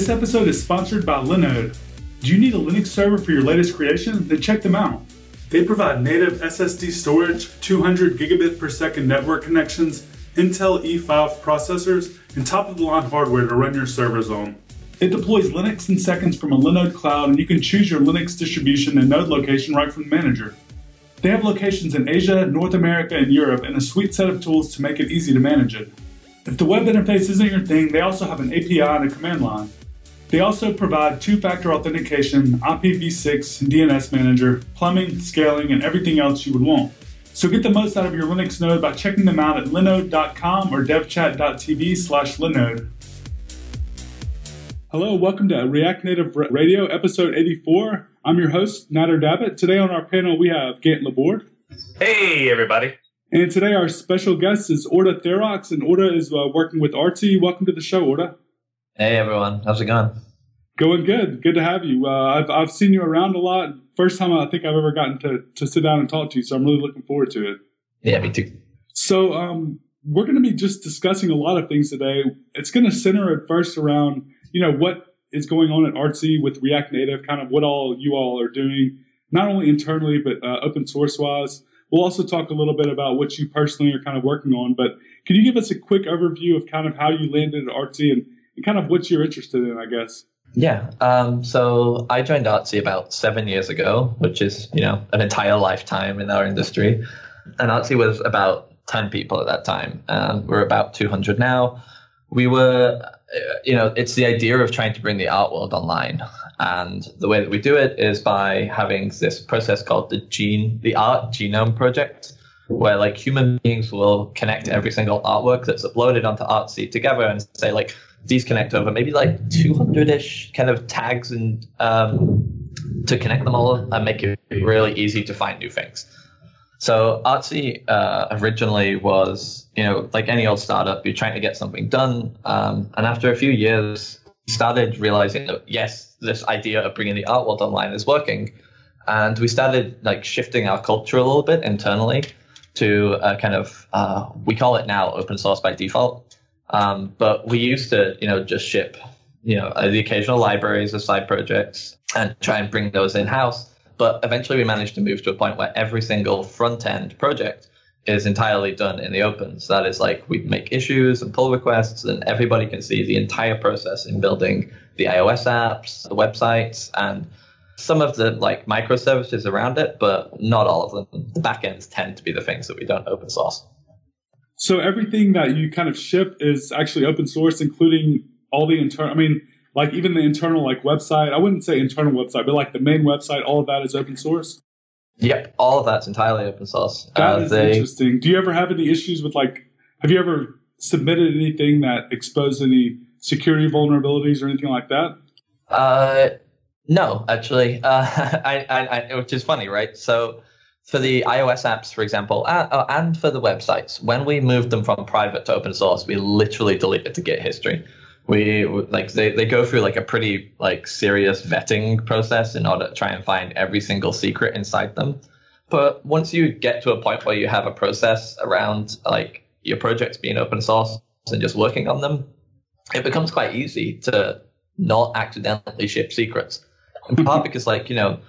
This episode is sponsored by Linode. Do you need a Linux server for your latest creation? Then check them out. They provide native SSD storage, 200 gigabit per second network connections, Intel E5 processors, and top of the line hardware to run your servers on. It deploys Linux in seconds from a Linode cloud, and you can choose your Linux distribution and node location right from the manager. They have locations in Asia, North America, and Europe, and a sweet set of tools to make it easy to manage it. If the web interface isn't your thing, they also have an API and a command line. They also provide two factor authentication, IPv6, DNS manager, plumbing, scaling, and everything else you would want. So get the most out of your Linux node by checking them out at linode.com or devchat.tv slash linode. Hello, welcome to React Native Radio, episode 84. I'm your host, Nader Dabit. Today on our panel, we have Gant Laborde. Hey, everybody. And today our special guest is Orta Therox, and Orta is uh, working with Artsy. Welcome to the show, Orta. Hey, everyone. How's it going? Going good. Good to have you. Uh, I've, I've seen you around a lot. First time I think I've ever gotten to, to sit down and talk to you, so I'm really looking forward to it. Yeah, me too. So um, we're going to be just discussing a lot of things today. It's going to center at first around, you know, what is going on at Artsy with React Native, kind of what all you all are doing, not only internally, but uh, open source wise. We'll also talk a little bit about what you personally are kind of working on. But can you give us a quick overview of kind of how you landed at Artsy and, and kind of what you're interested in, I guess? Yeah. Um, so I joined Artsy about seven years ago, which is, you know, an entire lifetime in our industry. And Artsy was about 10 people at that time. And we're about 200 now. We were, you know, it's the idea of trying to bring the art world online. And the way that we do it is by having this process called the gene, the art genome project, where like human beings will connect every single artwork that's uploaded onto Artsy together and say like, these connect over maybe like 200-ish kind of tags and um, to connect them all and make it really easy to find new things. So Artsy uh, originally was, you know, like any old startup, you're trying to get something done. Um, and after a few years, started realizing that yes, this idea of bringing the art world online is working. And we started like shifting our culture a little bit internally to a kind of, uh, we call it now open source by default. Um, but we used to, you know, just ship, you know, the occasional libraries or side projects and try and bring those in house. But eventually we managed to move to a point where every single front end project is entirely done in the open. So that is like we make issues and pull requests, and everybody can see the entire process in building the iOS apps, the websites, and some of the like microservices around it, but not all of them. The backends tend to be the things that we don't open source. So everything that you kind of ship is actually open source, including all the internal. I mean, like even the internal like website. I wouldn't say internal website, but like the main website. All of that is open source. Yep, all of that's entirely open source. That uh, is they, interesting. Do you ever have any issues with like? Have you ever submitted anything that exposed any security vulnerabilities or anything like that? Uh, no, actually, uh, I, I, I, which is funny, right? So for the iOS apps, for example, uh, and for the websites, when we moved them from private to open source, we literally deleted the Git history. We like they, they go through like a pretty like serious vetting process in order to try and find every single secret inside them. But once you get to a point where you have a process around like your projects being open source and just working on them, it becomes quite easy to not accidentally ship secrets. In part because like, you know,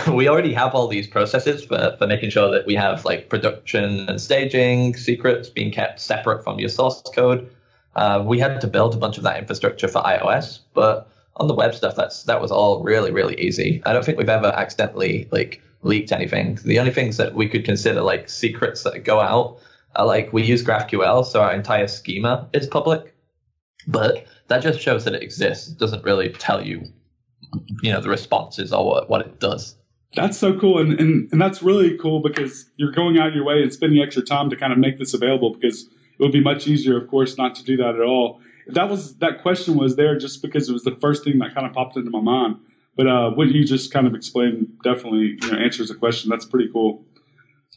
we already have all these processes for, for making sure that we have like production and staging secrets being kept separate from your source code. Uh, we had to build a bunch of that infrastructure for iOS, but on the web stuff, that's that was all really really easy. I don't think we've ever accidentally like leaked anything. The only things that we could consider like secrets that go out are like we use GraphQL, so our entire schema is public, but that just shows that it exists. It doesn't really tell you you know the responses or what, what it does that's so cool and, and and that's really cool because you're going out of your way and spending extra time to kind of make this available because it would be much easier of course not to do that at all. That was that question was there just because it was the first thing that kind of popped into my mind. But uh, what you just kind of explained definitely you know, answers the question. That's pretty cool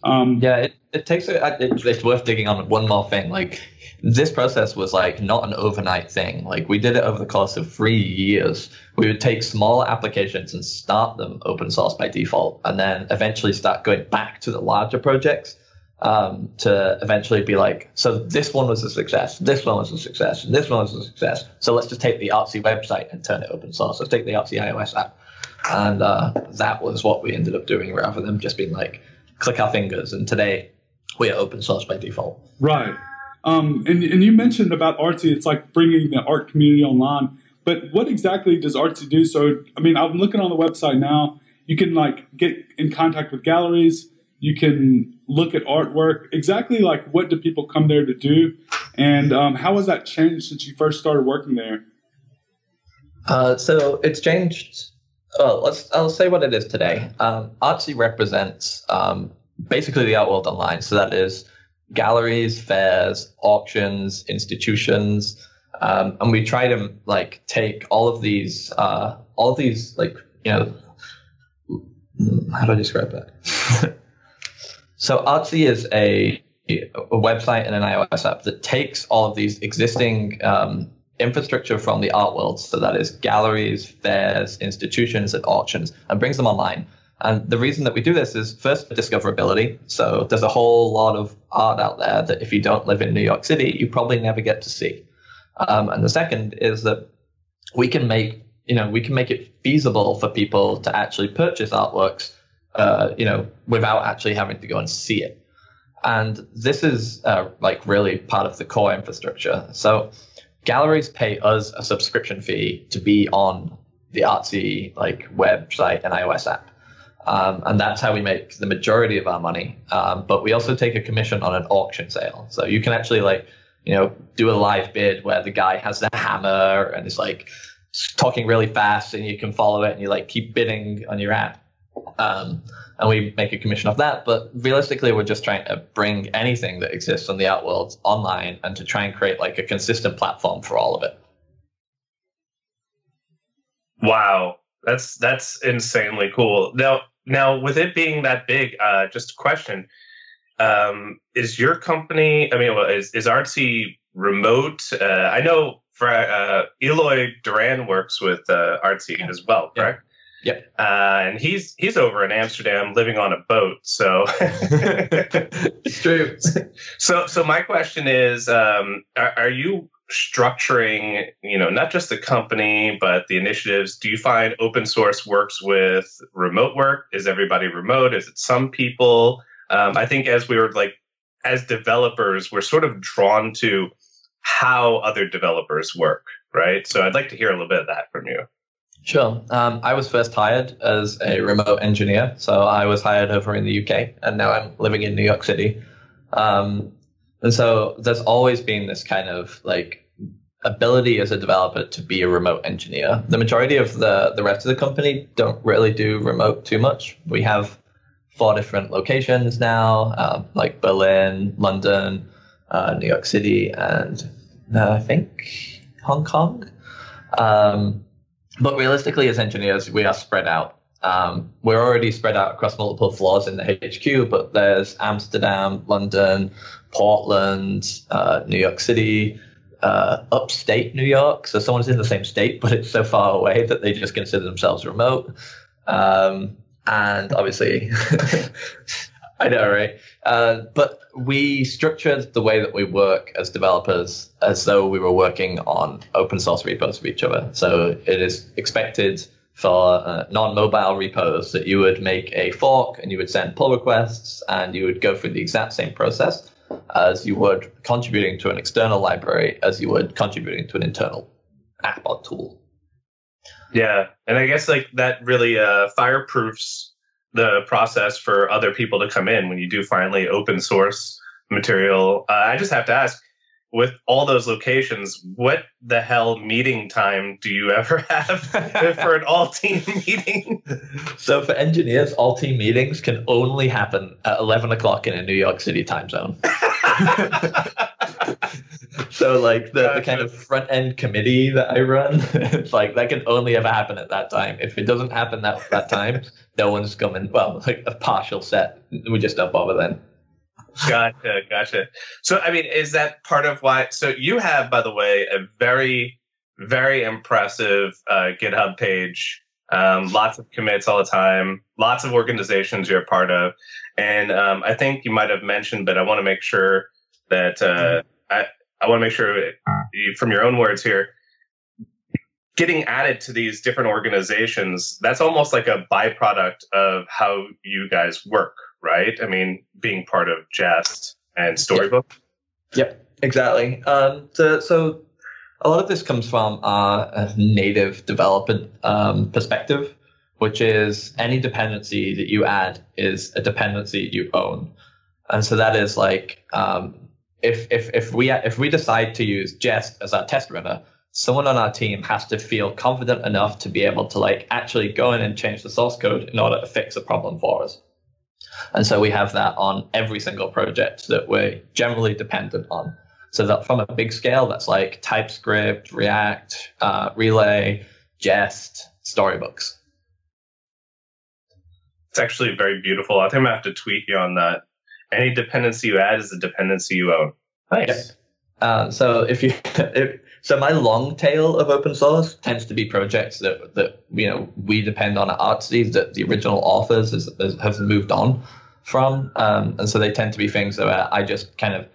um, yeah, it, it takes it, it's worth digging on one more thing. Like this process was like not an overnight thing. Like we did it over the course of three years. We would take small applications and start them open source by default, and then eventually start going back to the larger projects um, to eventually be like, so this one was a success, this one was a success, and this one was a success. So let's just take the Artsy website and turn it open source. Let's take the Artsy iOS app. And uh, that was what we ended up doing rather than just being like, click our fingers. And today we are open source by default. Right. Um, and, and you mentioned about Artsy, it's like bringing the art community online. But what exactly does Artsy do? So, I mean, I'm looking on the website now. You can like get in contact with galleries. You can look at artwork. Exactly like what do people come there to do, and um, how has that changed since you first started working there? Uh, so it's changed. Well, let's. I'll say what it is today. Um, Artsy represents um, basically the art world online. So that is galleries, fairs, auctions, institutions, um, and we try to like take all of these, uh, all of these like you know, how do I describe that? so Artsy is a, a website and an iOS app that takes all of these existing um, infrastructure from the art world, so that is galleries, fairs, institutions, and auctions, and brings them online. And the reason that we do this is first for discoverability. So there's a whole lot of art out there that if you don't live in New York City, you probably never get to see. Um, and the second is that we can make you know we can make it feasible for people to actually purchase artworks, uh, you know, without actually having to go and see it. And this is uh, like really part of the core infrastructure. So galleries pay us a subscription fee to be on the Artsy like website and iOS app. Um, and that's how we make the majority of our money. Um, but we also take a commission on an auction sale. So you can actually like, you know, do a live bid where the guy has the hammer and is like talking really fast and you can follow it and you like keep bidding on your app. Um, and we make a commission off that. But realistically, we're just trying to bring anything that exists on the art world online and to try and create like a consistent platform for all of it. Wow, that's that's insanely cool. Now, now, with it being that big, uh, just a question: um, Is your company? I mean, well, is is Artsy remote? Uh, I know for uh, Eloy Duran works with uh, Artsy as well, correct? Yeah. Uh, and he's he's over in Amsterdam living on a boat. So it's true. so so my question is, um, are, are you structuring, you know, not just the company, but the initiatives? Do you find open source works with remote work? Is everybody remote? Is it some people? Um, I think as we were like, as developers, we're sort of drawn to how other developers work, right? So I'd like to hear a little bit of that from you. Sure. Um, I was first hired as a remote engineer. So I was hired over in the UK, and now I'm living in New York City. Um, and so there's always been this kind of like ability as a developer to be a remote engineer. The majority of the, the rest of the company don't really do remote too much. We have four different locations now, uh, like Berlin, London, uh, New York City, and uh, I think Hong Kong. Um, but realistically, as engineers, we are spread out. Um, we're already spread out across multiple floors in the HQ, but there's Amsterdam, London, Portland, uh, New York City, uh, upstate New York. So someone's in the same state, but it's so far away that they just consider themselves remote. Um, and obviously, I know, right? Uh, but we structured the way that we work as developers as though we were working on open source repos of each other. So it is expected for uh, non-mobile repos that you would make a fork and you would send pull requests and you would go through the exact same process as you would contributing to an external library as you would contributing to an internal app or tool. Yeah, and I guess like that really uh, fireproofs the process for other people to come in when you do finally open source material. Uh, I just have to ask, with all those locations, what the hell meeting time do you ever have for an all team meeting? So, for engineers, all team meetings can only happen at 11 o'clock in a New York City time zone. so, like the, the kind of front end committee that I run, it's like that can only ever happen at that time. If it doesn't happen that, that time, no one's coming. Well, like a partial set, we just don't bother then gotcha, gotcha. So, I mean, is that part of why? So, you have, by the way, a very, very impressive uh, GitHub page. Um, lots of commits all the time, lots of organizations you're a part of. And um, I think you might have mentioned, but I want to make sure that uh, I, I want to make sure from your own words here, getting added to these different organizations, that's almost like a byproduct of how you guys work, right? I mean, being part of Jest and Storybook. Yep, exactly. Um, so, so a lot of this comes from a native development um, perspective, which is any dependency that you add is a dependency you own, and so that is like um, if if if we if we decide to use Jest as our test runner, someone on our team has to feel confident enough to be able to like actually go in and change the source code in order to fix a problem for us. And so we have that on every single project that we're generally dependent on. So that from a big scale, that's like TypeScript, React, uh, Relay, Jest, storybooks. It's actually very beautiful. I think I'm gonna have to tweet you on that. Any dependency you add is a dependency you own. Nice. Uh, so if you, if, so my long tail of open source tends to be projects that that you know we depend on at Artsy that the original authors is, is, have moved on from, um, and so they tend to be things that I just kind of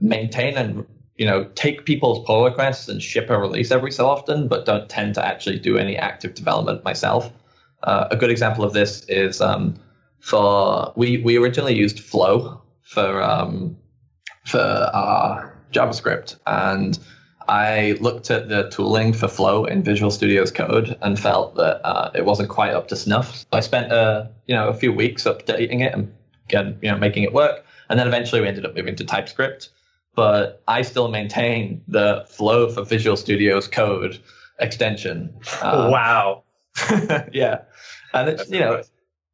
maintain and you know take people's pull requests and ship a release every so often, but don't tend to actually do any active development myself. Uh, a good example of this is um, for we we originally used Flow for um, for our JavaScript and I looked at the tooling for Flow in Visual Studio's code and felt that uh, it wasn't quite up to snuff. So I spent uh, you know a few weeks updating it and again, you know making it work, and then eventually we ended up moving to TypeScript but I still maintain the flow for Visual Studio's code extension. Uh, wow. yeah. And it's, you know,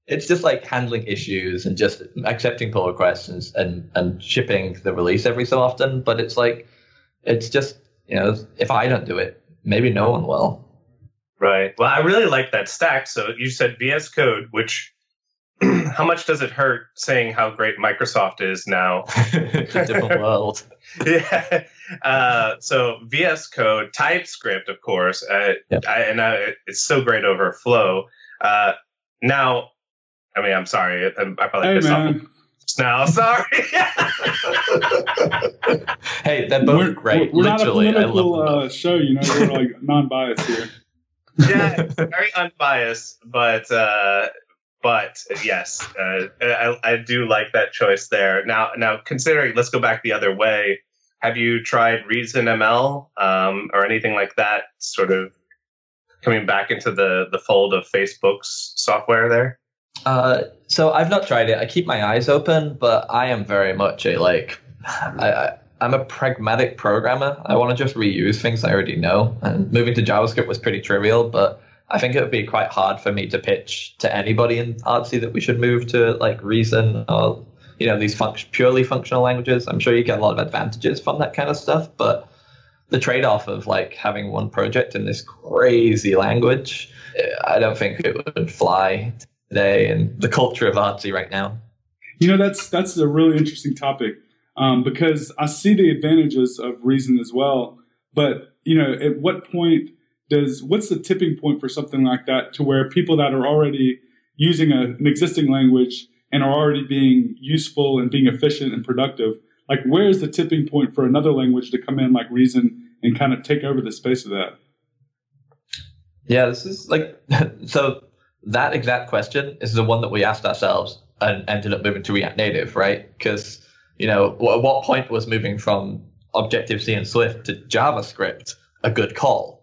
it's just like handling issues and just accepting pull requests and, and, and shipping the release every so often. But it's like, it's just, you know, if I don't do it, maybe no one will. Right. Well, I really like that stack. So you said VS Code, which how much does it hurt saying how great Microsoft is now? it's a different world. yeah. Uh, so VS Code, TypeScript, of course, uh, yep. I, and I, it's so great over Flow. Uh, now, I mean, I'm sorry, I, I probably hey, pissed man. off now. Sorry. hey, that both we're, great. We're Literally, not a political uh, show, you know. We're like non-biased here. yeah, very unbiased, but uh, but yes, uh, I, I do like that choice there. Now, now considering, let's go back the other way. Have you tried Reason ML um, or anything like that? Sort of coming back into the the fold of Facebook's software there. Uh, so I've not tried it. I keep my eyes open, but I am very much a like. I, I I'm a pragmatic programmer. I want to just reuse things I already know. And moving to JavaScript was pretty trivial, but I think it would be quite hard for me to pitch to anybody in Artsy that we should move to like Reason or you know these purely functional languages. I'm sure you get a lot of advantages from that kind of stuff, but the trade-off of like having one project in this crazy language, I don't think it would fly today in the culture of Artsy right now. You know, that's that's a really interesting topic um, because I see the advantages of Reason as well, but you know, at what point does what's the tipping point for something like that to where people that are already using a, an existing language and are already being useful and being efficient and productive like where is the tipping point for another language to come in like reason and kind of take over the space of that yeah this is like so that exact question is the one that we asked ourselves and ended up moving to react native right because you know at what point was moving from objective c and swift to javascript a good call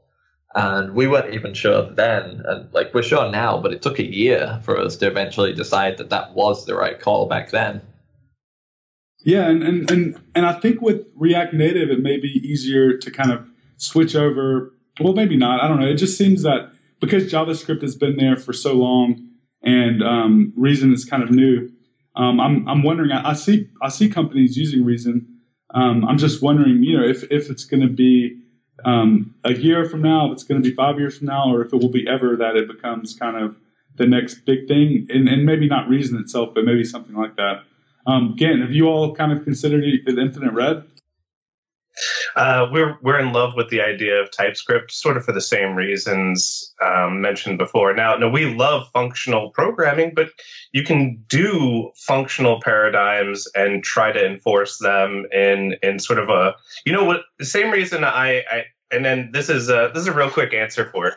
and we weren't even sure then, and like we're sure now, but it took a year for us to eventually decide that that was the right call back then. Yeah, and and and, and I think with React Native, it may be easier to kind of switch over. Well, maybe not. I don't know. It just seems that because JavaScript has been there for so long, and um, Reason is kind of new. Um, I'm I'm wondering. I, I, see I see companies using Reason. Um, I'm just wondering, you know, if if it's going to be um, a year from now, if it's going to be five years from now, or if it will be ever that it becomes kind of the next big thing, and, and maybe not Reason itself, but maybe something like that. Um, again, have you all kind of considered it Infinite Red? Uh, we're we're in love with the idea of TypeScript, sort of for the same reasons um, mentioned before. Now, no, we love functional programming, but you can do functional paradigms and try to enforce them in in sort of a you know what the same reason I, I and then this is a this is a real quick answer for it.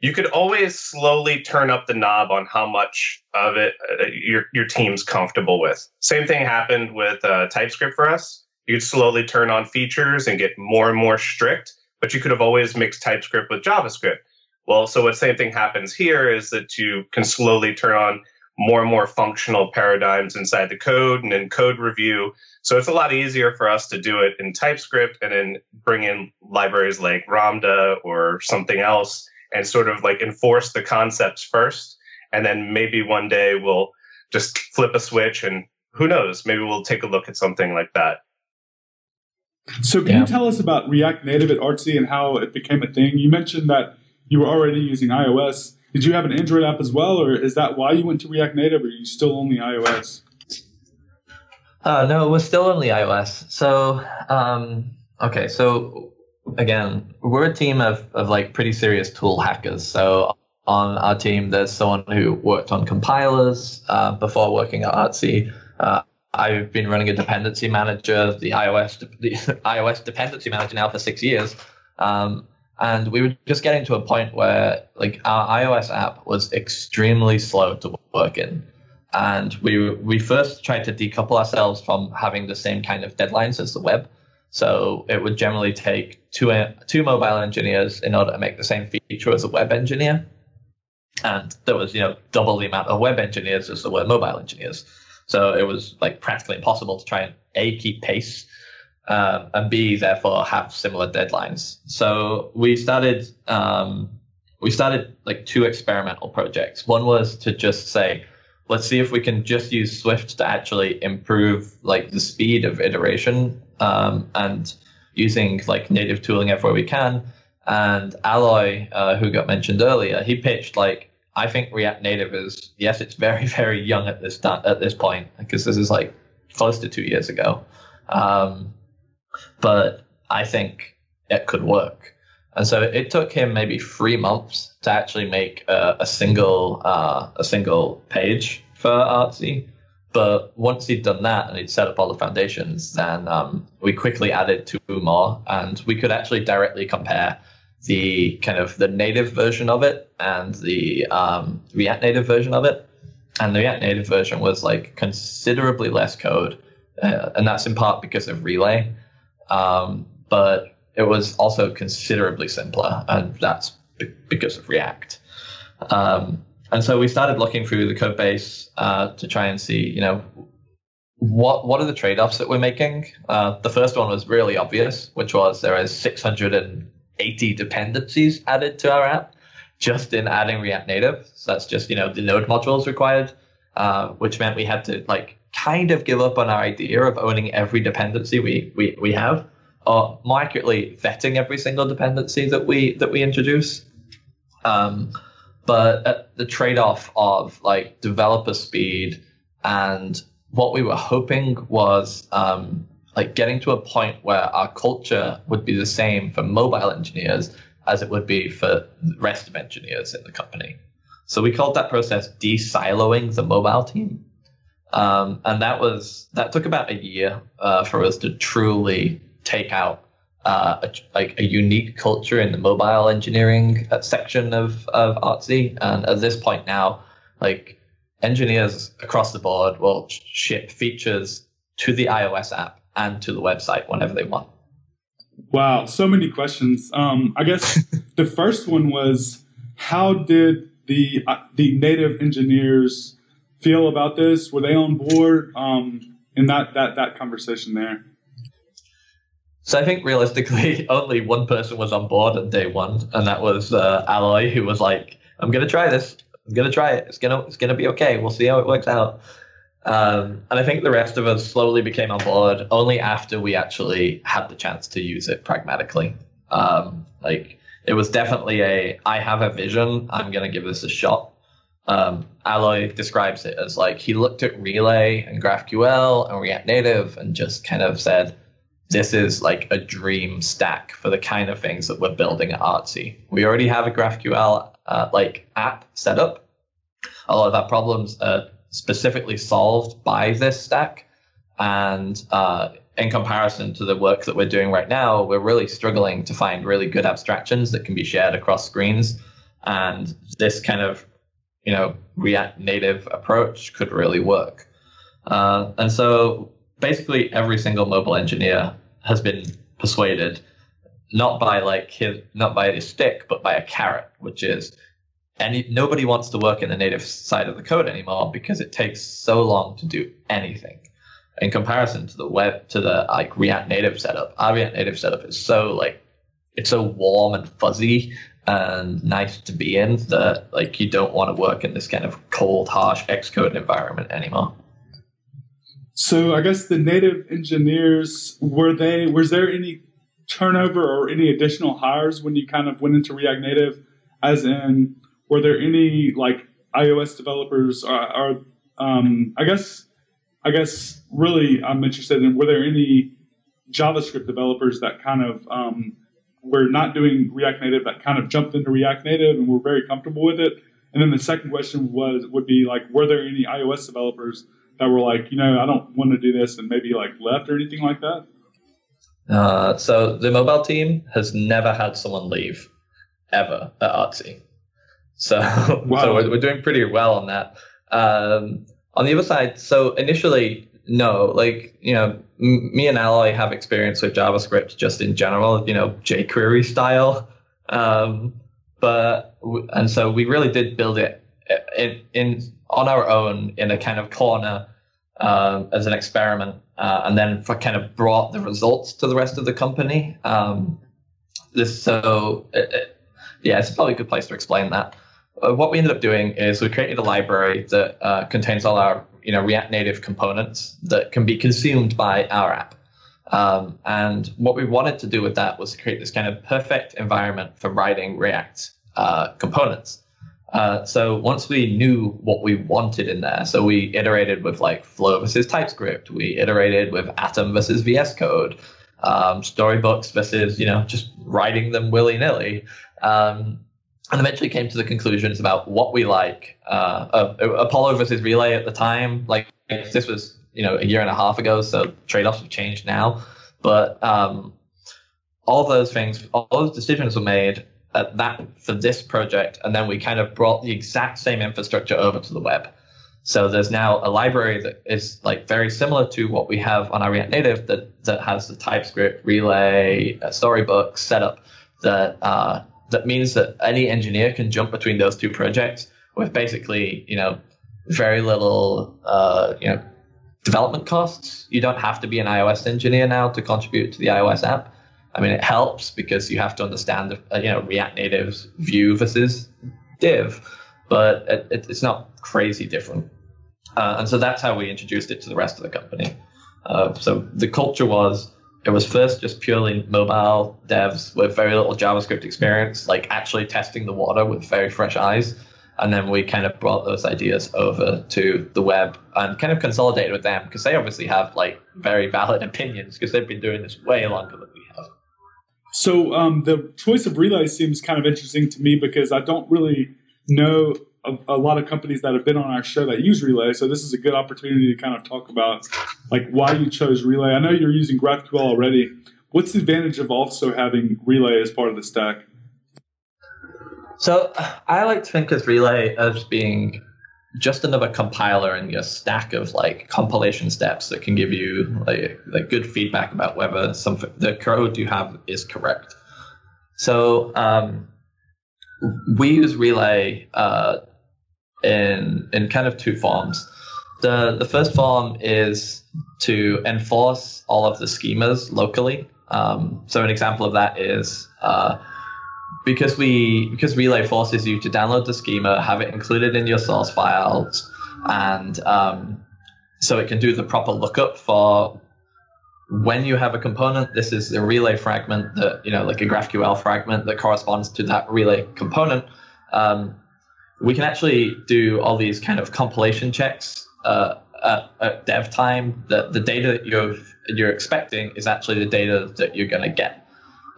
You could always slowly turn up the knob on how much of it uh, your your team's comfortable with. Same thing happened with uh, TypeScript for us you could slowly turn on features and get more and more strict, but you could have always mixed TypeScript with JavaScript. Well, so what same thing happens here is that you can slowly turn on more and more functional paradigms inside the code and in code review. So it's a lot easier for us to do it in TypeScript and then bring in libraries like Ramda or something else and sort of like enforce the concepts first. And then maybe one day we'll just flip a switch and who knows, maybe we'll take a look at something like that. So, can yeah. you tell us about React Native at Artsy and how it became a thing? You mentioned that you were already using iOS. Did you have an Android app as well, or is that why you went to React Native, or are you still only iOS? Uh, no, it was still only iOS. So, um, okay, so again, we're a team of, of like pretty serious tool hackers. So on our team, there's someone who worked on compilers uh, before working at Artsy. Uh, I've been running a dependency manager, the iOS the iOS dependency manager now for six years, um, and we were just getting to a point where like our iOS app was extremely slow to work in, and we we first tried to decouple ourselves from having the same kind of deadlines as the web. So it would generally take two two mobile engineers in order to make the same feature as a web engineer, and there was you know double the amount of web engineers as there were mobile engineers. So it was like practically impossible to try and a keep pace um, and b therefore have similar deadlines. So we started um, we started like two experimental projects. One was to just say, let's see if we can just use Swift to actually improve like the speed of iteration um, and using like native tooling everywhere we can. And Eloy, uh, who got mentioned earlier, he pitched like I think React Native is yes, it's very very young at this at this point because this is like close to two years ago, um, but I think it could work. And so it took him maybe three months to actually make a, single uh, a single page for Artsy. But once he'd done that and he'd set up all the foundations, then um, we quickly added two more, and we could actually directly compare the kind of the native version of it and the um, React Native version of it. And the React Native version was like considerably less code, uh, and that's in part because of Relay. Um, but it was also considerably simpler, and that's b- because of React. Um, and so we started looking through the code base uh, to try and see, you know, what what are the trade-offs that we're making? Uh, the first one was really obvious, which was there is 600 and 80 dependencies added to our app just in adding React Native. So that's just, you know, the node modules required, uh, which meant we had to like kind of give up on our idea of owning every dependency we, we, we have, or accurately, vetting every single dependency that we that we introduce. Um, but the trade-off of like developer speed and what we were hoping was um, like getting to a point where our culture would be the same for mobile engineers as it would be for the rest of engineers in the company. So we called that process de-siloing the mobile team. Um, and that was that took about a year uh, for us to truly take out uh, a, like a unique culture in the mobile engineering uh, section of of Artsy. And at this point now, like engineers across the board will ship features to the iOS app and to the website whenever they want. Wow, so many questions. Um, I guess the first one was how did the uh, the native engineers feel about this? Were they on board um, in that that that conversation there? So I think realistically, only one person was on board on day one, and that was uh, Eloy, who was like, "I'm gonna try this. I'm gonna try it. It's gonna it's gonna be okay. We'll see how it works out." Um, and I think the rest of us slowly became on board only after we actually had the chance to use it pragmatically. Um, like it was definitely a I have a vision. I'm gonna give this a shot. Um, Eloy describes it as like he looked at Relay and GraphQL and React Native and just kind of said, this is like a dream stack for the kind of things that we're building at Artsy. We already have a GraphQL uh, like app set up. A lot of our problems are specifically solved by this stack, and uh, in comparison to the work that we're doing right now, we're really struggling to find really good abstractions that can be shared across screens. And this kind of, you know, React Native approach could really work. Uh, and so basically every single mobile engineer has been persuaded not by like his not by his stick but by a carrot which is any nobody wants to work in the native side of the code anymore because it takes so long to do anything in comparison to the web to the like react native setup our react native setup is so like it's so warm and fuzzy and nice to be in that like you don't want to work in this kind of cold harsh xcode environment anymore so I guess the native engineers were they was there any turnover or any additional hires when you kind of went into React Native? As in, were there any like iOS developers? Or, or um, I guess I guess really I'm interested in were there any JavaScript developers that kind of um, were not doing React Native that kind of jumped into React Native and were very comfortable with it? And then the second question was would be like, were there any iOS developers that were like, you know, I don't want to do this and maybe like left or anything like that? Uh, so the mobile team has never had someone leave ever at Artsy. So, wow. so we're, we're, doing pretty well on that. Um, on the other side, so initially, no, like, you know, m- me and Eloy have experience with JavaScript just in general, you know, jQuery style. Um, but, and so we really did build it in, in on our own in a kind of corner uh, as an experiment, uh, and then for kind of brought the results to the rest of the company. Um, this so it, it, yeah, it's probably a good place to explain that. Uh, what we ended up doing is we created a library that uh, contains all our you know React Native components that can be consumed by our app. Um, and what we wanted to do with that was to create this kind of perfect environment for writing React uh, components. Uh, so once we knew what we wanted in there, so we iterated with like Flow versus TypeScript, we iterated with Atom versus VS Code, um, storybooks versus you know just writing them willy nilly, um, and eventually came to the conclusions about what we like. Uh, uh, Apollo versus Relay at the time, like this was you know a year and a half ago, so trade offs have changed now, but um, all those things, all those decisions were made at that for this project, and then we kind of brought the exact same infrastructure over to the web. So there's now a library that is like very similar to what we have on our React Native that that has the TypeScript, Relay, uh, Storybook setup that uh, that means that any engineer can jump between those two projects with basically you know very little uh, you know development costs. You don't have to be an iOS engineer now to contribute to the iOS app. I mean, it helps because you have to understand, uh, you know, React Native's view versus Div, but it, it's not crazy different. Uh, and so that's how we introduced it to the rest of the company. Uh, so the culture was it was first just purely mobile devs with very little JavaScript experience, like actually testing the water with very fresh eyes. And then we kind of brought those ideas over to the web and kind of consolidated with them because they obviously have like very valid opinions because they've been doing this way longer than we have. So um, the choice of relay seems kind of interesting to me because I don't really know a, a, lot of companies that have been on our show that use relay. So this is a good opportunity to kind of talk about like why you chose relay. I know you're using GraphQL already. What's the advantage of also having relay as part of the stack? So I like to think of relay as being just another compiler in your stack of like compilation steps that can give you like, like good feedback about whether some the code you have is correct. So um, we use Relay uh, in in kind of two forms. The the first form is to enforce all of the schemas locally. Um, so an example of that is uh, because we because relay forces you to download the schema, have it included in your source files, and um, so it can do the proper lookup for when you have a component. This is the relay fragment that you know, like a GraphQL fragment that corresponds to that relay component. Um, we can actually do all these kind of compilation checks uh, at, at dev time, That the data that you're, you're expecting is actually the data that you're going to get.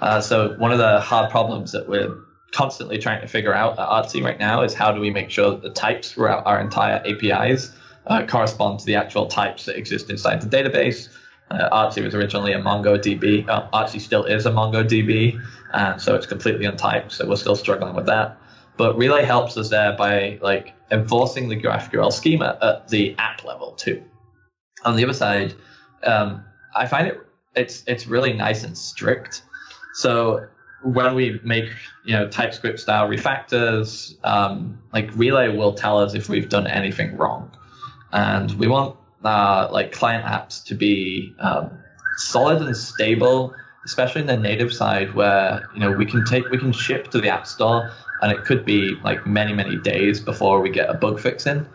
Uh, so one of the hard problems that we're constantly trying to figure out at Artsy right now is how do we make sure that the types throughout our entire APIs uh, correspond to the actual types that exist inside the database. Uh, Artsy was originally a MongoDB. Uh, Artsy still is a MongoDB, and so it's completely untyped. So we're still struggling with that. But Relay helps us there by like enforcing the GraphQL schema at the app level too. On the other side, um, I find it it's it's really nice and strict. So when we make you know TypeScript style refactors, um, like Relay will tell us if we've done anything wrong, and we want uh, like client apps to be um, solid and stable, especially in the native side where you know we can take we can ship to the app store and it could be like many many days before we get a bug fix in,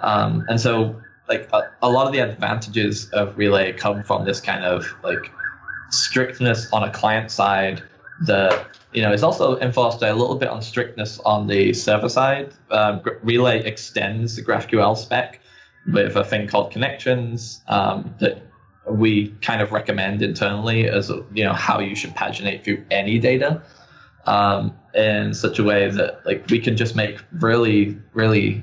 um, and so like a, a lot of the advantages of Relay come from this kind of like strictness on a client side that you know it's also enforced a little bit on strictness on the server side. Um, Relay extends the GraphQL spec with a thing called connections um, that we kind of recommend internally as you know how you should paginate through any data um, in such a way that like we can just make really really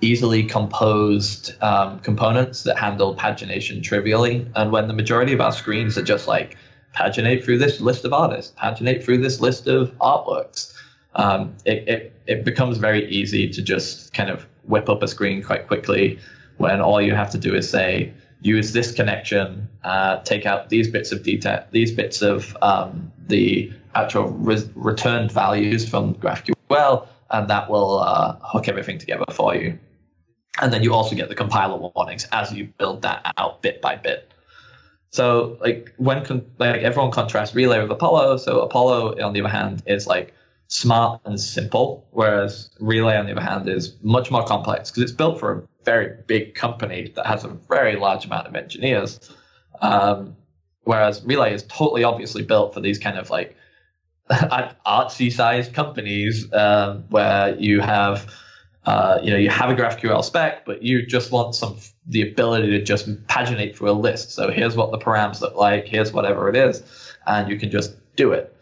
easily composed um, components that handle pagination trivially. And when the majority of our screens are just like paginate through this list of artists paginate through this list of artworks um, it, it, it becomes very easy to just kind of whip up a screen quite quickly when all you have to do is say, use this connection, uh, take out these bits of detail, these bits of um, the actual re- returned values from GraphQL, and that will uh, hook everything together for you. And then you also get the compiler warnings as you build that out bit by bit. So like when con- like everyone contrasts Relay with Apollo, so Apollo on the other hand is like smart and simple, whereas Relay, on the other hand, is much more complex because it's built for a very big company that has a very large amount of engineers. Um, whereas Relay is totally obviously built for these kind of like artsy sized companies um, where you have. Uh, you know, you have a GraphQL spec, but you just want some the ability to just paginate through a list. So here's what the params look like. Here's whatever it is, and you can just do it.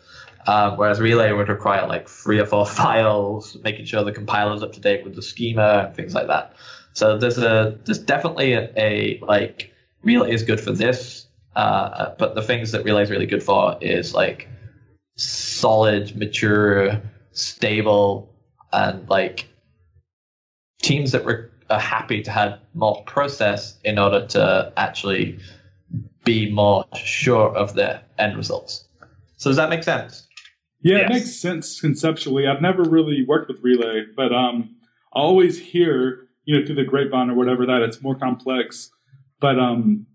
Um, whereas Relay would require like three or four files, making sure the compiler's up to date with the schema and things like that. So there's a there's definitely a, a like Relay is good for this, uh, but the things that Relay is really good for is like solid, mature, stable, and like teams that were are happy to have more process in order to actually be more sure of their end results. So does that make sense? Yeah, yes. it makes sense conceptually. I've never really worked with Relay, but um, I always hear, you know, through the grapevine or whatever that it's more complex. But um,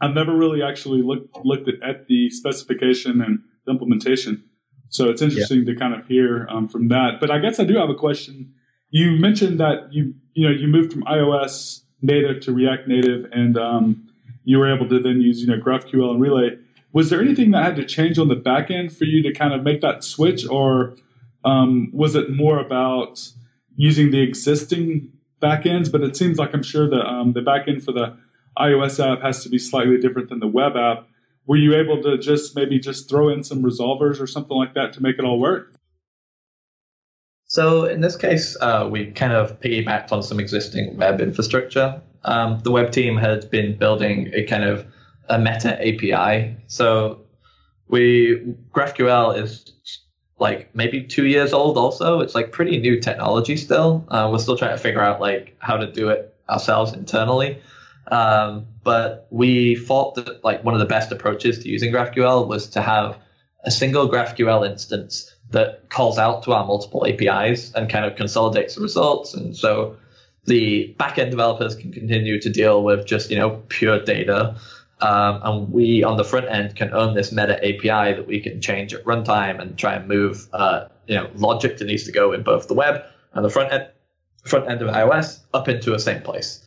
I've never really actually looked looked at, at the specification and the implementation. So it's interesting yeah. to kind of hear um, from that. But I guess I do have a question. You mentioned that you you know you moved from iOS native to React Native, and um, you were able to then use you know GraphQL and Relay was there anything that had to change on the back end for you to kind of make that switch, or um, was it more about using the existing backends? But it seems like I'm sure the um, the backend for the iOS app has to be slightly different than the web app. Were you able to just maybe just throw in some resolvers or something like that to make it all work? So in this case, uh, we kind of piggybacked on some existing web infrastructure. Um, the web team had been building a kind of a meta API. So we GraphQL is like maybe two years old. Also, it's like pretty new technology still. Uh, we're still trying to figure out like how to do it ourselves internally. Um, but we thought that like one of the best approaches to using GraphQL was to have a single GraphQL instance that calls out to our multiple APIs and kind of consolidates the results. And so the backend developers can continue to deal with just you know pure data um, and we on the front end can own this meta API that we can change at runtime and try and move, uh, you know, logic that needs to go in both the web and the front end, front end of iOS up into a same place.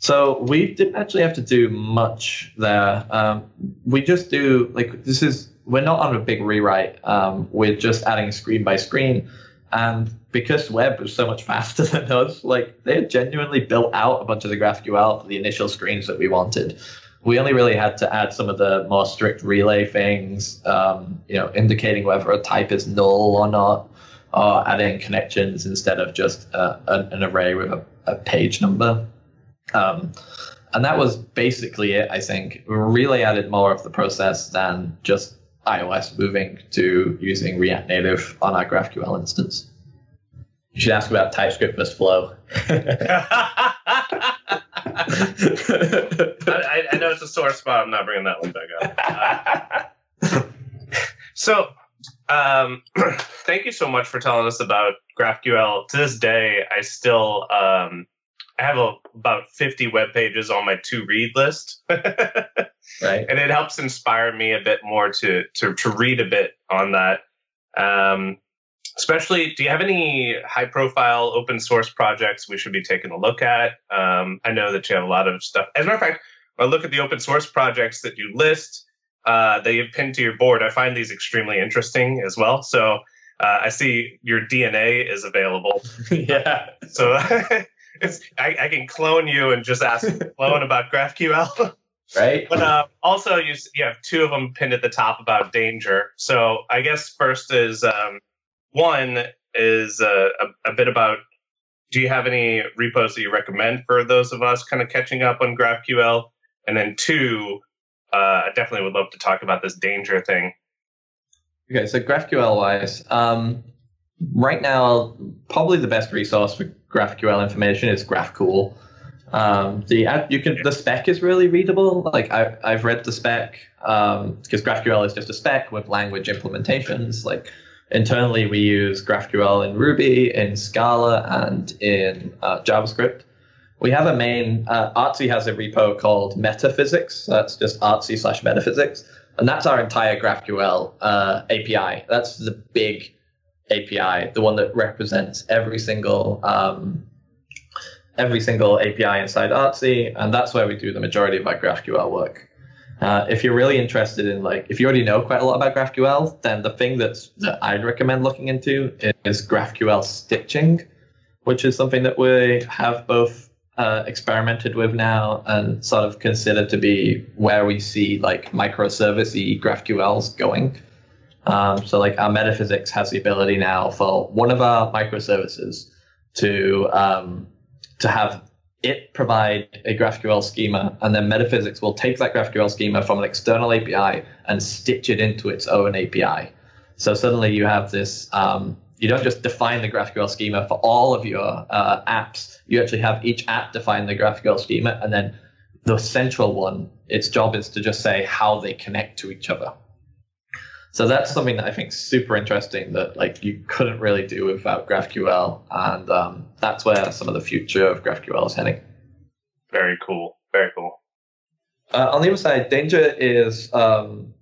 So we didn't actually have to do much there. Um, we just do like this is we're not on a big rewrite. Um, we're just adding screen by screen, And because web was so much faster than us, like they had genuinely built out a bunch of the GraphQL for the initial screens that we wanted. We only really had to add some of the more strict relay things, um, you know, indicating whether a type is null or not, or adding connections instead of just uh, an, an, array with a, a page number. Um, and that was basically it, I think. Relay added more of the process than just iOS moving to using React Native on our GraphQL instance. You should ask about TypeScript versus Flow. I, I, know it's a sore spot. I'm not bringing that one back up. Uh, so, um, thank you so much for telling us about GraphQL. To this day, I still um, I have a, about 50 web pages on my to read list. right. And it helps inspire me a bit more to to to read a bit on that. Um, especially, do you have any high profile open source projects we should be taking a look at? Um, I know that you have a lot of stuff. As a matter of fact, when I look at the open source projects that you list, uh, that you've pinned to your board, I find these extremely interesting as well. So uh, I see your DNA is available. yeah. So I, I, can clone you and just ask clone about GraphQL. Right. But uh, also, you you have two of them pinned at the top about danger. So I guess first is um, one is uh, a, a bit about. Do you have any repos that you recommend for those of us kind of catching up on GraphQL? And then two, uh, I definitely would love to talk about this danger thing. Okay, so GraphQL wise, um, right now, probably the best resource for GraphQL information is GraphQL. Um, the you can the spec is really readable. Like I, I've read the spec because um, GraphQL is just a spec with language implementations. Like internally, we use GraphQL in Ruby, in Scala, and in uh, JavaScript. We have a main uh, Artsy has a repo called Metaphysics. That's just Artsy slash Metaphysics, and that's our entire GraphQL uh, API. That's the big API, the one that represents every single um, every single API inside Artsy, and that's where we do the majority of our GraphQL work. Uh, if you're really interested in like, if you already know quite a lot about GraphQL, then the thing that's that I'd recommend looking into is GraphQL stitching, which is something that we have both uh, experimented with now and sort of considered to be where we see like microservice GraphQLs going. Um, so like our metaphysics has the ability now for one of our microservices to um, to have it provide a GraphQL schema, and then metaphysics will take that GraphQL schema from an external API and stitch it into its own API. So suddenly you have this. Um, you don't just define the GraphQL schema for all of your uh, apps. You actually have each app define the GraphQL schema, and then the central one, its job is to just say how they connect to each other. So that's something that I think is super interesting that like you couldn't really do without GraphQL, and um, that's where some of the future of GraphQL is heading. Very cool. Very cool. Uh, on the other side, danger is um,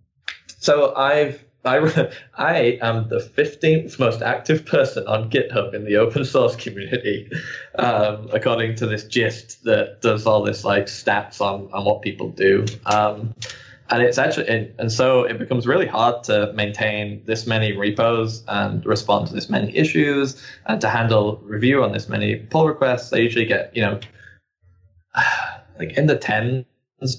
so I've I, I am the 15th most active person on GitHub in the open source community, um, according to this gist that does all this like stats on, on what people do. Um, and it's actually and, and so it becomes really hard to maintain this many repos and respond to this many issues and to handle review on this many pull requests. I usually get you know like in the tens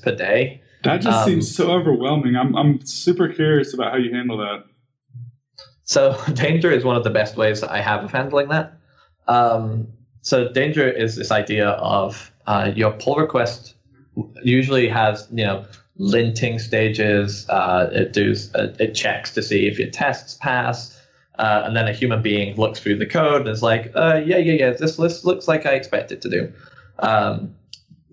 per day. That just um, seems so overwhelming. I'm, I'm super curious about how you handle that. So danger is one of the best ways that i have of handling that. Um, so danger is this idea of uh, your pull request usually has you know linting stages. Uh, it does uh, it checks to see if your tests pass, uh, and then a human being looks through the code and is like, uh, yeah, yeah, yeah, this list looks like I expect it to do. Um,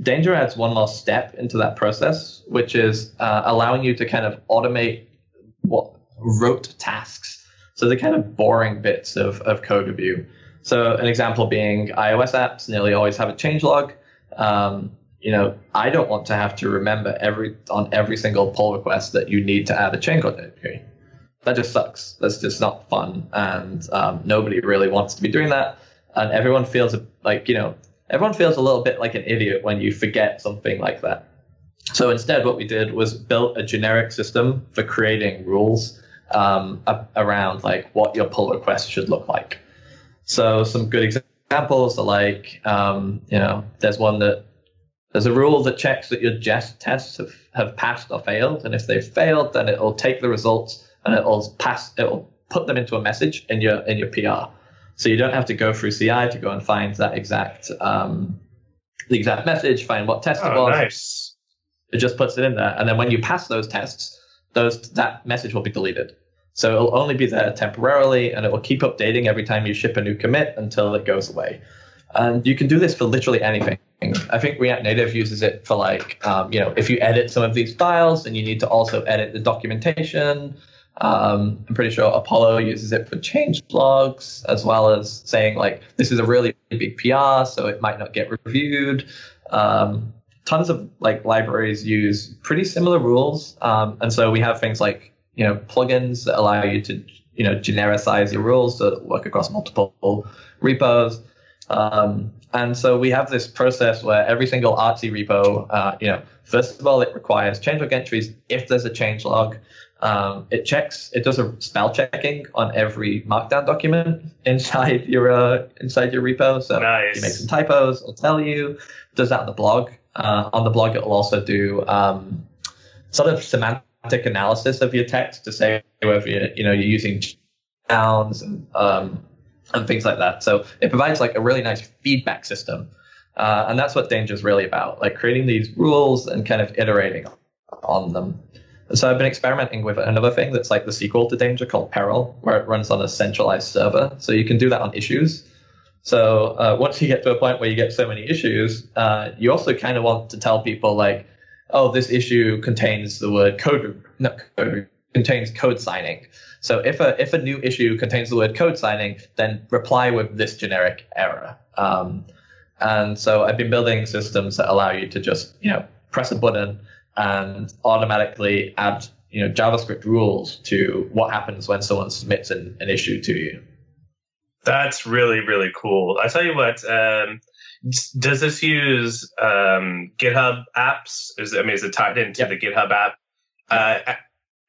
Danger adds one more step into that process, which is uh, allowing you to kind of automate what rote tasks. So the kind of boring bits of, of code review. So an example being iOS apps nearly always have a changelog. Um, you know, I don't want to have to remember every on every single pull request that you need to add a chain entry. That just sucks. That's just not fun, and um, nobody really wants to be doing that. And everyone feels like you know, everyone feels a little bit like an idiot when you forget something like that. So instead, what we did was built a generic system for creating rules um, around like what your pull request should look like. So some good examples are like, um, you know, there's one that there's a rule that checks that your jest tests have, have passed or failed, and if they've failed, then it'll take the results and it'll pass, it'll put them into a message in your in your PR. So you don't have to go through CI to go and find that exact um, the exact message, find what test oh, it was. Nice. It just puts it in there, and then when you pass those tests, those that message will be deleted. So it'll only be there temporarily, and it will keep updating every time you ship a new commit until it goes away. And you can do this for literally anything. I think React Native uses it for like, um, you know, if you edit some of these files, then you need to also edit the documentation. Um, I'm pretty sure Apollo uses it for change logs, as well as saying like, this is a really big PR, so it might not get reviewed. Um, tons of like libraries use pretty similar rules, um, and so we have things like you know plugins that allow you to you know genericize your rules to work across multiple repos. Um, and so we have this process where every single Artsy repo, uh, you know, first of all, it requires changelog entries if there's a changelog. Um, it checks, it does a spell checking on every Markdown document inside your uh, inside your repo. So nice. you make some typos, it'll tell you. It does that on the blog. Uh, on the blog, it will also do um, sort of semantic analysis of your text to say whether you you know you're using nouns and um, and things like that. So it provides like a really nice feedback system. Uh, and that's what Danger is really about, like creating these rules and kind of iterating on them. And so I've been experimenting with another thing that's like the sequel to Danger called Peril, where it runs on a centralized server. So you can do that on issues. So uh, once you get to a point where you get so many issues, uh, you also kind of want to tell people like, oh, this issue contains the word code, not code, contains code signing. So if a if a new issue contains the word code signing, then reply with this generic error. Um, and so I've been building systems that allow you to just you know press a button and automatically add you know JavaScript rules to what happens when someone submits an, an issue to you. That's really really cool. I tell you what. Um, does this use um, GitHub apps? Is I mean, is it tied into yep. the GitHub app? Uh,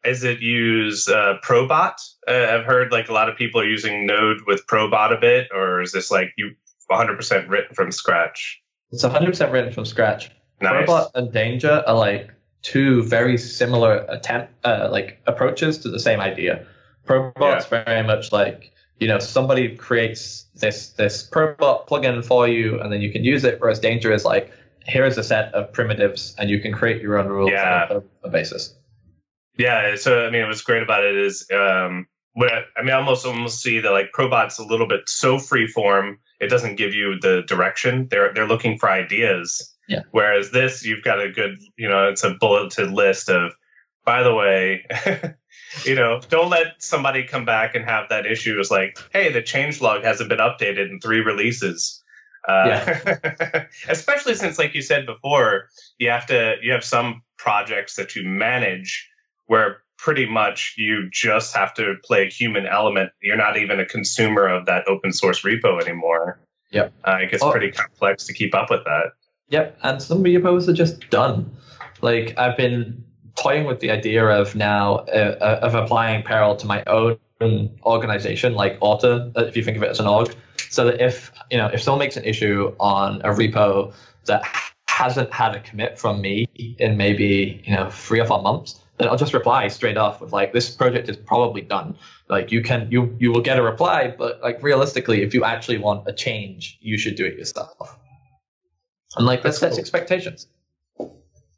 is it use uh, Probot? Uh, I've heard like a lot of people are using Node with Probot a bit, or is this like you 100% written from scratch? It's 100% written from scratch. Nice. Probot and Danger are like two very similar attempt uh, like approaches to the same idea. Probot's yeah. very much like you know somebody creates this this Probot plugin for you, and then you can use it. Whereas Danger is like here is a set of primitives, and you can create your own rules yeah. on a basis. Yeah, so I mean, what's great about it is, um, what I mean, I almost almost see that like Probot's a little bit so free form, it doesn't give you the direction. They're they're looking for ideas. Yeah. Whereas this, you've got a good, you know, it's a bulleted list of, by the way, you know, don't let somebody come back and have that issue. It's like, hey, the change log hasn't been updated in three releases. Uh, yeah. especially since, like you said before, you have to you have some projects that you manage where pretty much you just have to play a human element. You're not even a consumer of that open source repo anymore. Yep. Uh, it gets oh. pretty complex to keep up with that. Yep. And some repos are just done. Like I've been toying with the idea of now uh, uh of applying Peril to my own organization, like Orta, uh, if you think of it as an org, so that if you know if someone makes an issue on a repo that hasn't had a commit from me in maybe you know three or four months, then I'll just reply straight off with like, this project is probably done. Like you can, you, you will get a reply, but like realistically, if you actually want a change, you should do it yourself. And like, that sets cool. expectations.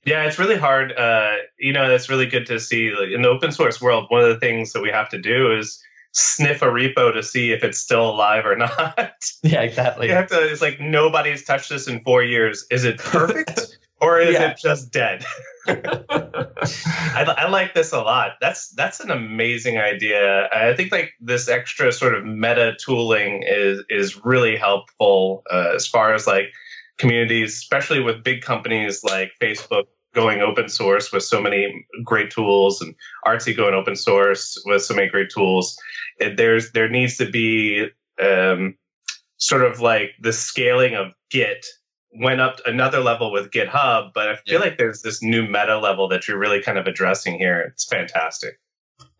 Yeah, it's really hard. Uh, you know, it's really good to see like, in the open source world. One of the things that we have to do is sniff a repo to see if it's still alive or not. Yeah, exactly. You have to. It's like nobody's touched this in four years. Is it perfect? or is yeah. it just dead? I, I, like this a lot. That's that's an amazing idea. I think like this extra sort of meta tooling is is really helpful uh, as far as like communities, especially with big companies like Facebook going open source with so many great tools and Artsy going open source with so many great tools. It, there's there needs to be um, sort of like the scaling of Git went up another level with GitHub, but I feel yeah. like there's this new meta level that you're really kind of addressing here. It's fantastic.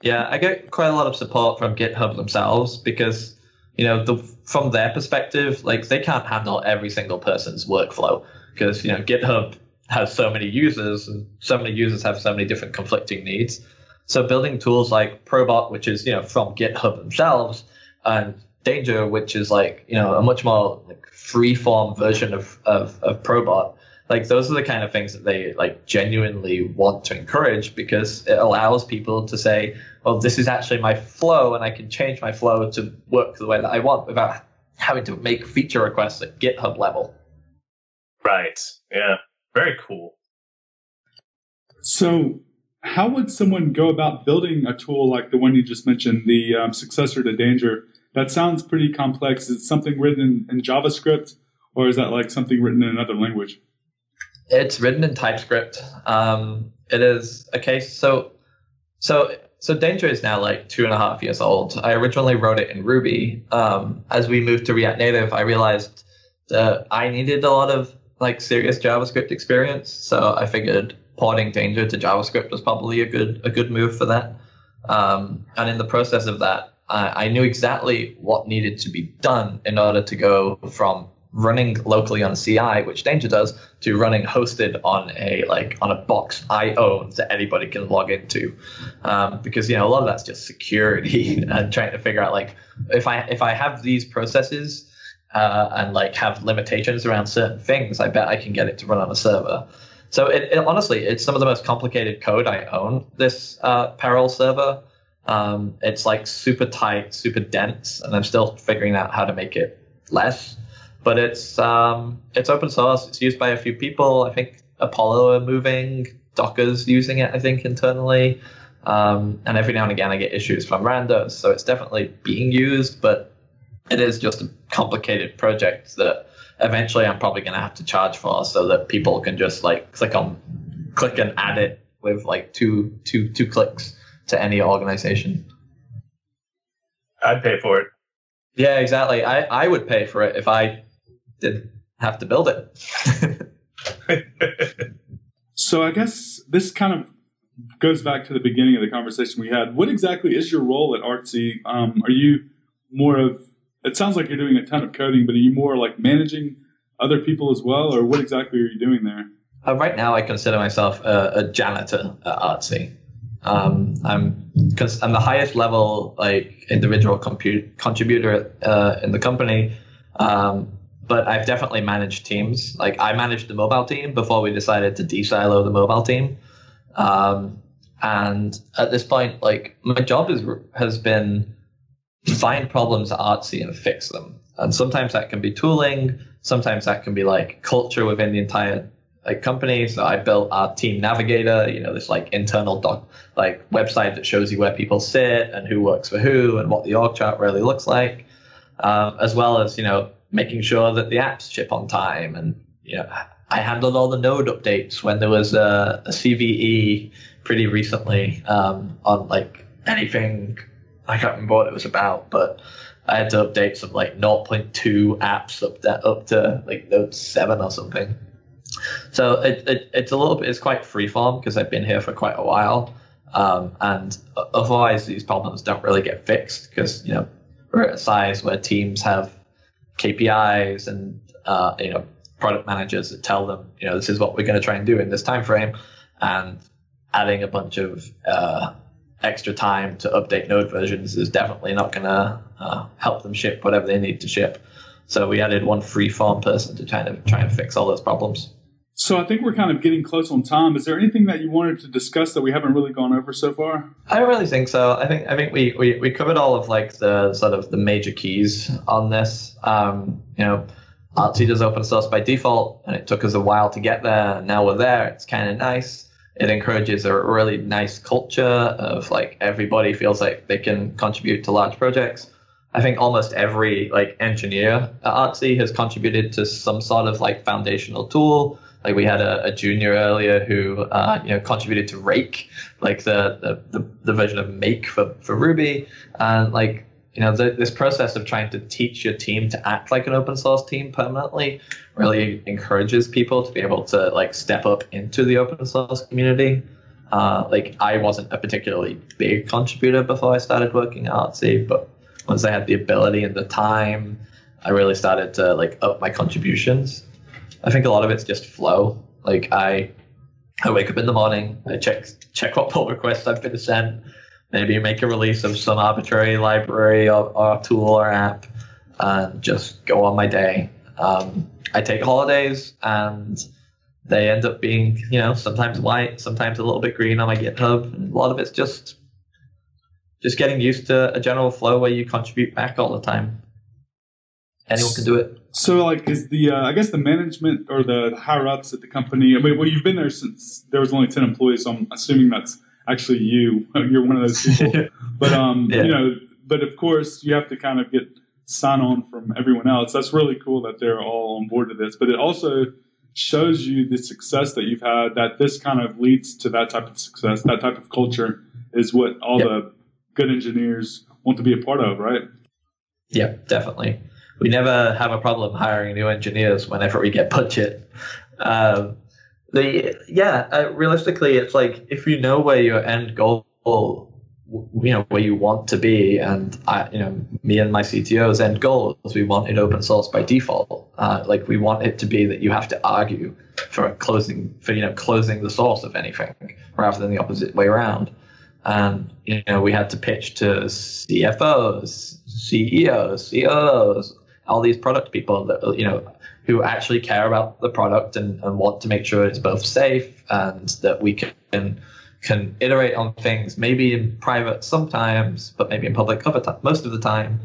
Yeah, I get quite a lot of support from GitHub themselves because you know, the, from their perspective, like they can't handle every single person's workflow because you know GitHub has so many users and so many users have so many different conflicting needs. So building tools like Probot, which is you know from GitHub themselves, and Danger, which is like you know a much more like free form version of, of of Probot, like those are the kind of things that they like genuinely want to encourage because it allows people to say, well, this is actually my flow, and I can change my flow to work the way that I want without having to make feature requests at GitHub level. Right. Yeah. Very cool. So how would someone go about building a tool like the one you just mentioned, the um, successor to Danger? That sounds pretty complex. Is it something written in, in, JavaScript, or is that like something written in another language? It's written in TypeScript. Um, it is a case. So, so, so Danger is now like two and a half years old. I originally wrote it in Ruby. Um, as we moved to React Native, I realized that I needed a lot of like serious JavaScript experience. So I figured porting Danger to JavaScript was probably a good a good move for that. Um, and in the process of that, I, I knew exactly what needed to be done in order to go from running locally on CI, which Danger does, to running hosted on a like on a box I own that anybody can log into. Um, because you know a lot of that's just security and trying to figure out like if I if I have these processes uh, and like have limitations around certain things, I bet I can get it to run on a server. So it, it, honestly, it's some of the most complicated code I own. This uh, Peril server, um, it's like super tight, super dense, and I'm still figuring out how to make it less. But it's um, it's open source. It's used by a few people. I think Apollo are moving. Docker's using it. I think internally. Um, and every now and again, I get issues from randos. So it's definitely being used, but it is just a complicated project that eventually I'm probably going to have to charge for so that people can just like click on click and add it with like two two two clicks to any organization. I'd pay for it. Yeah, exactly. I, I would pay for it if I didn't have to build it. so I guess this kind of goes back to the beginning of the conversation we had. What exactly is your role at Artsy? Um, are you more of it sounds like you're doing a ton of coding, but are you more like managing other people as well, or what exactly are you doing there? Uh, right now, I consider myself a, a janitor at Artsy. Um, I'm because I'm the highest level like individual compute, contributor uh, in the company, um, but I've definitely managed teams. Like I managed the mobile team before we decided to de-silo the mobile team, um, and at this point, like my job is has been find problems at Artsy and fix them. And sometimes that can be tooling. Sometimes that can be like culture within the entire like company. So I built our team navigator, you know, this like internal doc like website that shows you where people sit and who works for who and what the org chart really looks like, um, as well as you know making sure that the apps ship on time. And you know, I handled all the node updates when there was a, a CVE pretty recently um, on like anything I can't remember what it was about, but I had to update some like 0.2 apps up that up to like Node 7 or something. So it, it it's a little bit it's quite freeform because I've been here for quite a while, um, and otherwise these problems don't really get fixed because you know we're at a size where teams have KPIs and uh, you know product managers that tell them you know this is what we're going to try and do in this time frame, and adding a bunch of uh, extra time to update node versions is definitely not going to uh, help them ship whatever they need to ship. So we added one free form person to kind of try and fix all those problems. So I think we're kind of getting close on time. Is there anything that you wanted to discuss that we haven't really gone over so far? I don't really think so. I think I think we, we, we covered all of like the sort of the major keys on this. Um, you know, Artsy does open source by default, and it took us a while to get there. Now we're there. It's kind of nice it encourages a really nice culture of like everybody feels like they can contribute to large projects. I think almost every like engineer at Artsy has contributed to some sort of like foundational tool. Like we had a, a junior earlier who uh, you know contributed to Rake, like the, the, the, the version of Make for, for Ruby, and like you know, the, this process of trying to teach your team to act like an open source team permanently really encourages people to be able to like step up into the open source community. Uh, like I wasn't a particularly big contributor before I started working at Artsy, but once I had the ability and the time, I really started to like up my contributions. I think a lot of it's just flow. Like I, I wake up in the morning, I check check what pull requests I've been sent, maybe make a release of some arbitrary library or, or tool or app, and just go on my day. Um, I take holidays and they end up being, you know, sometimes white, sometimes a little bit green on my GitHub. And a lot of it's just just getting used to a general flow where you contribute back all the time. Anyone can do it. So, like, is the uh, I guess the management or the higher ups at the company? I mean, well, you've been there since there was only ten employees, so I'm assuming that's actually you. You're one of those people. but um, yeah. you know, but of course, you have to kind of get sign on from everyone else. That's really cool that they're all on board to this. But it also shows you the success that you've had. That this kind of leads to that type of success. That type of culture is what all yep. the good engineers want to be a part of, right? Yeah, definitely. We never have a problem hiring new engineers whenever we get budget. Um, the yeah, uh, realistically, it's like if you know where your end goal, you know where you want to be, and I, you know, me and my CTO's end goal is we want it open source by default. Uh, like we want it to be that you have to argue for closing for you know closing the source of anything rather than the opposite way around and you know we had to pitch to CFOs, CEOs, COOs, all these product people that you know who actually care about the product and, and want to make sure it's both safe and that we can can iterate on things maybe in private sometimes, but maybe in public time, most of the time,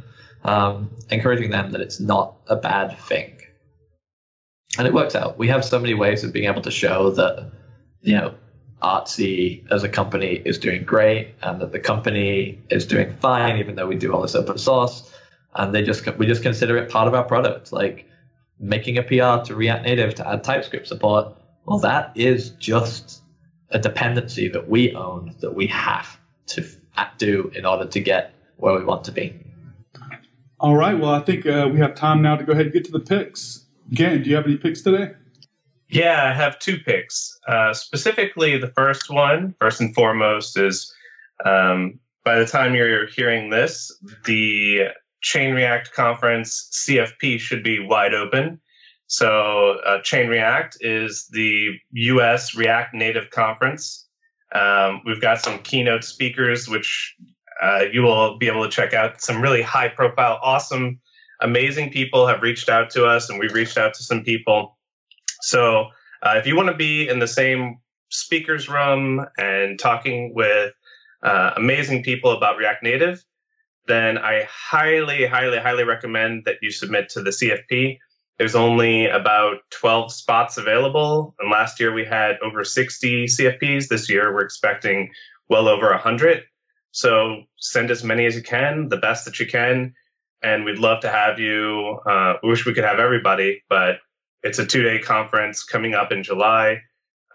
um, encouraging them that it's not a bad thing. And it works out. We have so many ways of being able to show that you know Artsy as a company is doing great and that the company is doing fine, even though we do all this open source. And they just we just consider it part of our product, like making a PR to React Native to add TypeScript support. Well, that is just a dependency that we own that we have to do in order to get where we want to be. All right. Well, I think uh, we have time now to go ahead and get to the picks. Again, do you have any picks today? Yeah, I have two picks. Uh, specifically, the first one, first and foremost, is um, by the time you're hearing this, the Chain React conference CFP should be wide open. So, uh, Chain React is the US React Native conference. Um, we've got some keynote speakers, which uh, you will be able to check out. Some really high profile, awesome, amazing people have reached out to us, and we've reached out to some people. So uh, if you want to be in the same speakers room and talking with uh, amazing people about React Native, then I highly, highly, highly recommend that you submit to the CFP. There's only about 12 spots available. And last year we had over 60 CFPs. This year we're expecting well over 100. So send as many as you can, the best that you can. And we'd love to have you. Uh, we wish we could have everybody, but it's a two day conference coming up in July,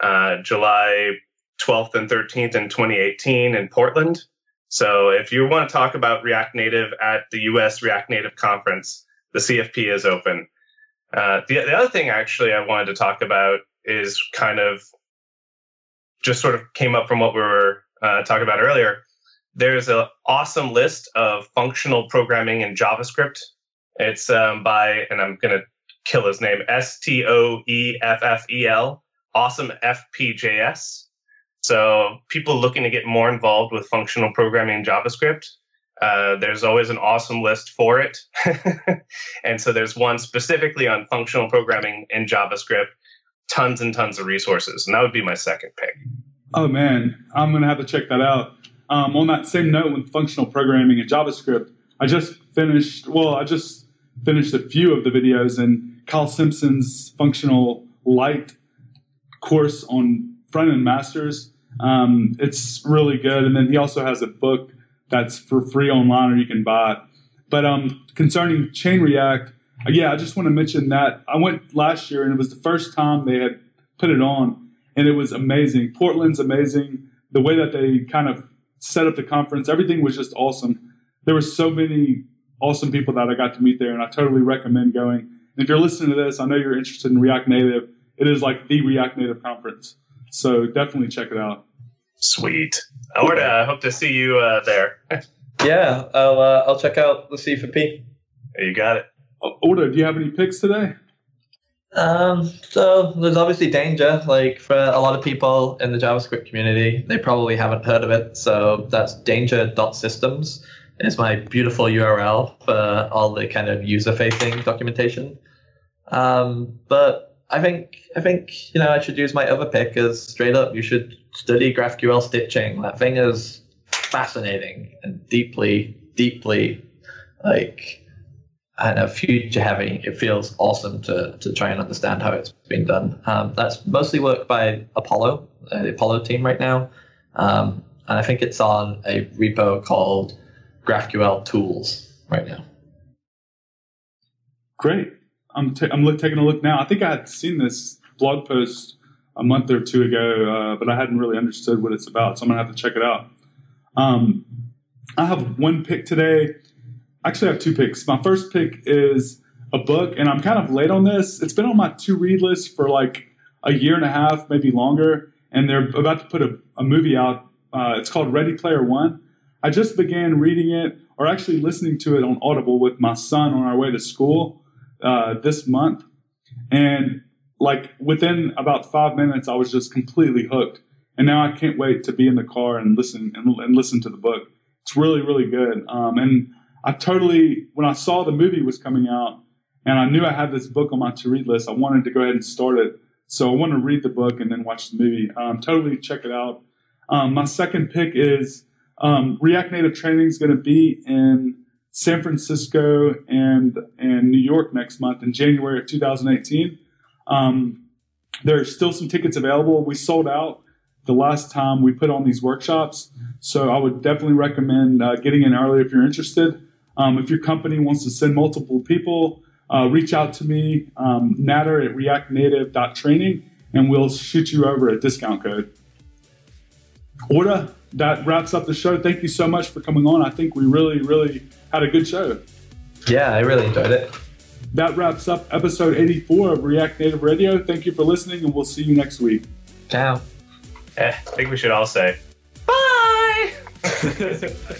uh, July 12th and 13th in 2018 in Portland. So if you want to talk about React Native at the US React Native conference, the CFP is open. Uh, the, the other thing actually I wanted to talk about is kind of just sort of came up from what we were uh, talking about earlier. There's an awesome list of functional programming in JavaScript. It's um, by, and I'm going to kill his name S T O E F F E L, awesome FPJS. So people looking to get more involved with functional programming in JavaScript, uh, there's always an awesome list for it. and so there's one specifically on functional programming in JavaScript, tons and tons of resources. And that would be my second pick. Oh man, I'm to have to check that out. Um, on that same note with functional programming in JavaScript, I just finished, well, I just finished a few of the videos and Kyle Simpson's functional light course on Frontend Masters. Um, it's really good. And then he also has a book that's for free online or you can buy it. But um, concerning Chain React, uh, yeah, I just want to mention that I went last year and it was the first time they had put it on, and it was amazing. Portland's amazing. The way that they kind of set up the conference, everything was just awesome. There were so many awesome people that I got to meet there, and I totally recommend going if you're listening to this, I know you're interested in React Native. It is like the React Native conference. So definitely check it out. Sweet. Alberta, I hope to see you uh, there. Yeah, I'll uh, I'll check out the C for P. You got it. Uh, Orta, do you have any picks today? Um, so there's obviously danger. Like for a lot of people in the JavaScript community, they probably haven't heard of it. So that's danger.systems is my beautiful URL for all the kind of user-facing documentation. Um, but I think I think you know I should use my other pick as straight up. You should study GraphQL stitching. That thing is fascinating and deeply, deeply like and a future heavy. It feels awesome to to try and understand how it's been done. Um, that's mostly work by Apollo, uh, the Apollo team right now, um, and I think it's on a repo called GraphQL Tools right now. Great. I'm ta- I'm look, taking a look now. I think I had seen this blog post a month or two ago, uh, but I hadn't really understood what it's about, so I'm gonna have to check it out. Um, I have one pick today actually I have two picks. My first pick is a book, and I'm kind of late on this. It's been on my to read list for like a year and a half, maybe longer, and they're about to put a, a movie out. Uh, it's called Ready Player One. I just began reading it, or actually listening to it on Audible with my son on our way to school uh, this month, and like within about five minutes, I was just completely hooked. And now I can't wait to be in the car and listen and, and listen to the book. It's really, really good. Um, and I totally, when I saw the movie was coming out and I knew I had this book on my to read list, I wanted to go ahead and start it. So I want to read the book and then watch the movie. Um, totally check it out. Um, my second pick is um, React Native training is going to be in San Francisco and and New York next month in January of 2018. Um, there are still some tickets available. We sold out the last time we put on these workshops, so I would definitely recommend uh, getting in early if you're interested. Um, if your company wants to send multiple people, uh, reach out to me, um, nader at reactnative.training, and we'll shoot you over a discount code. Orta, that wraps up the show. Thank you so much for coming on. I think we really, really had a good show. Yeah, I really enjoyed it. That wraps up episode 84 of React Native Radio. Thank you for listening, and we'll see you next week. Ciao. Eh, I think we should all say bye.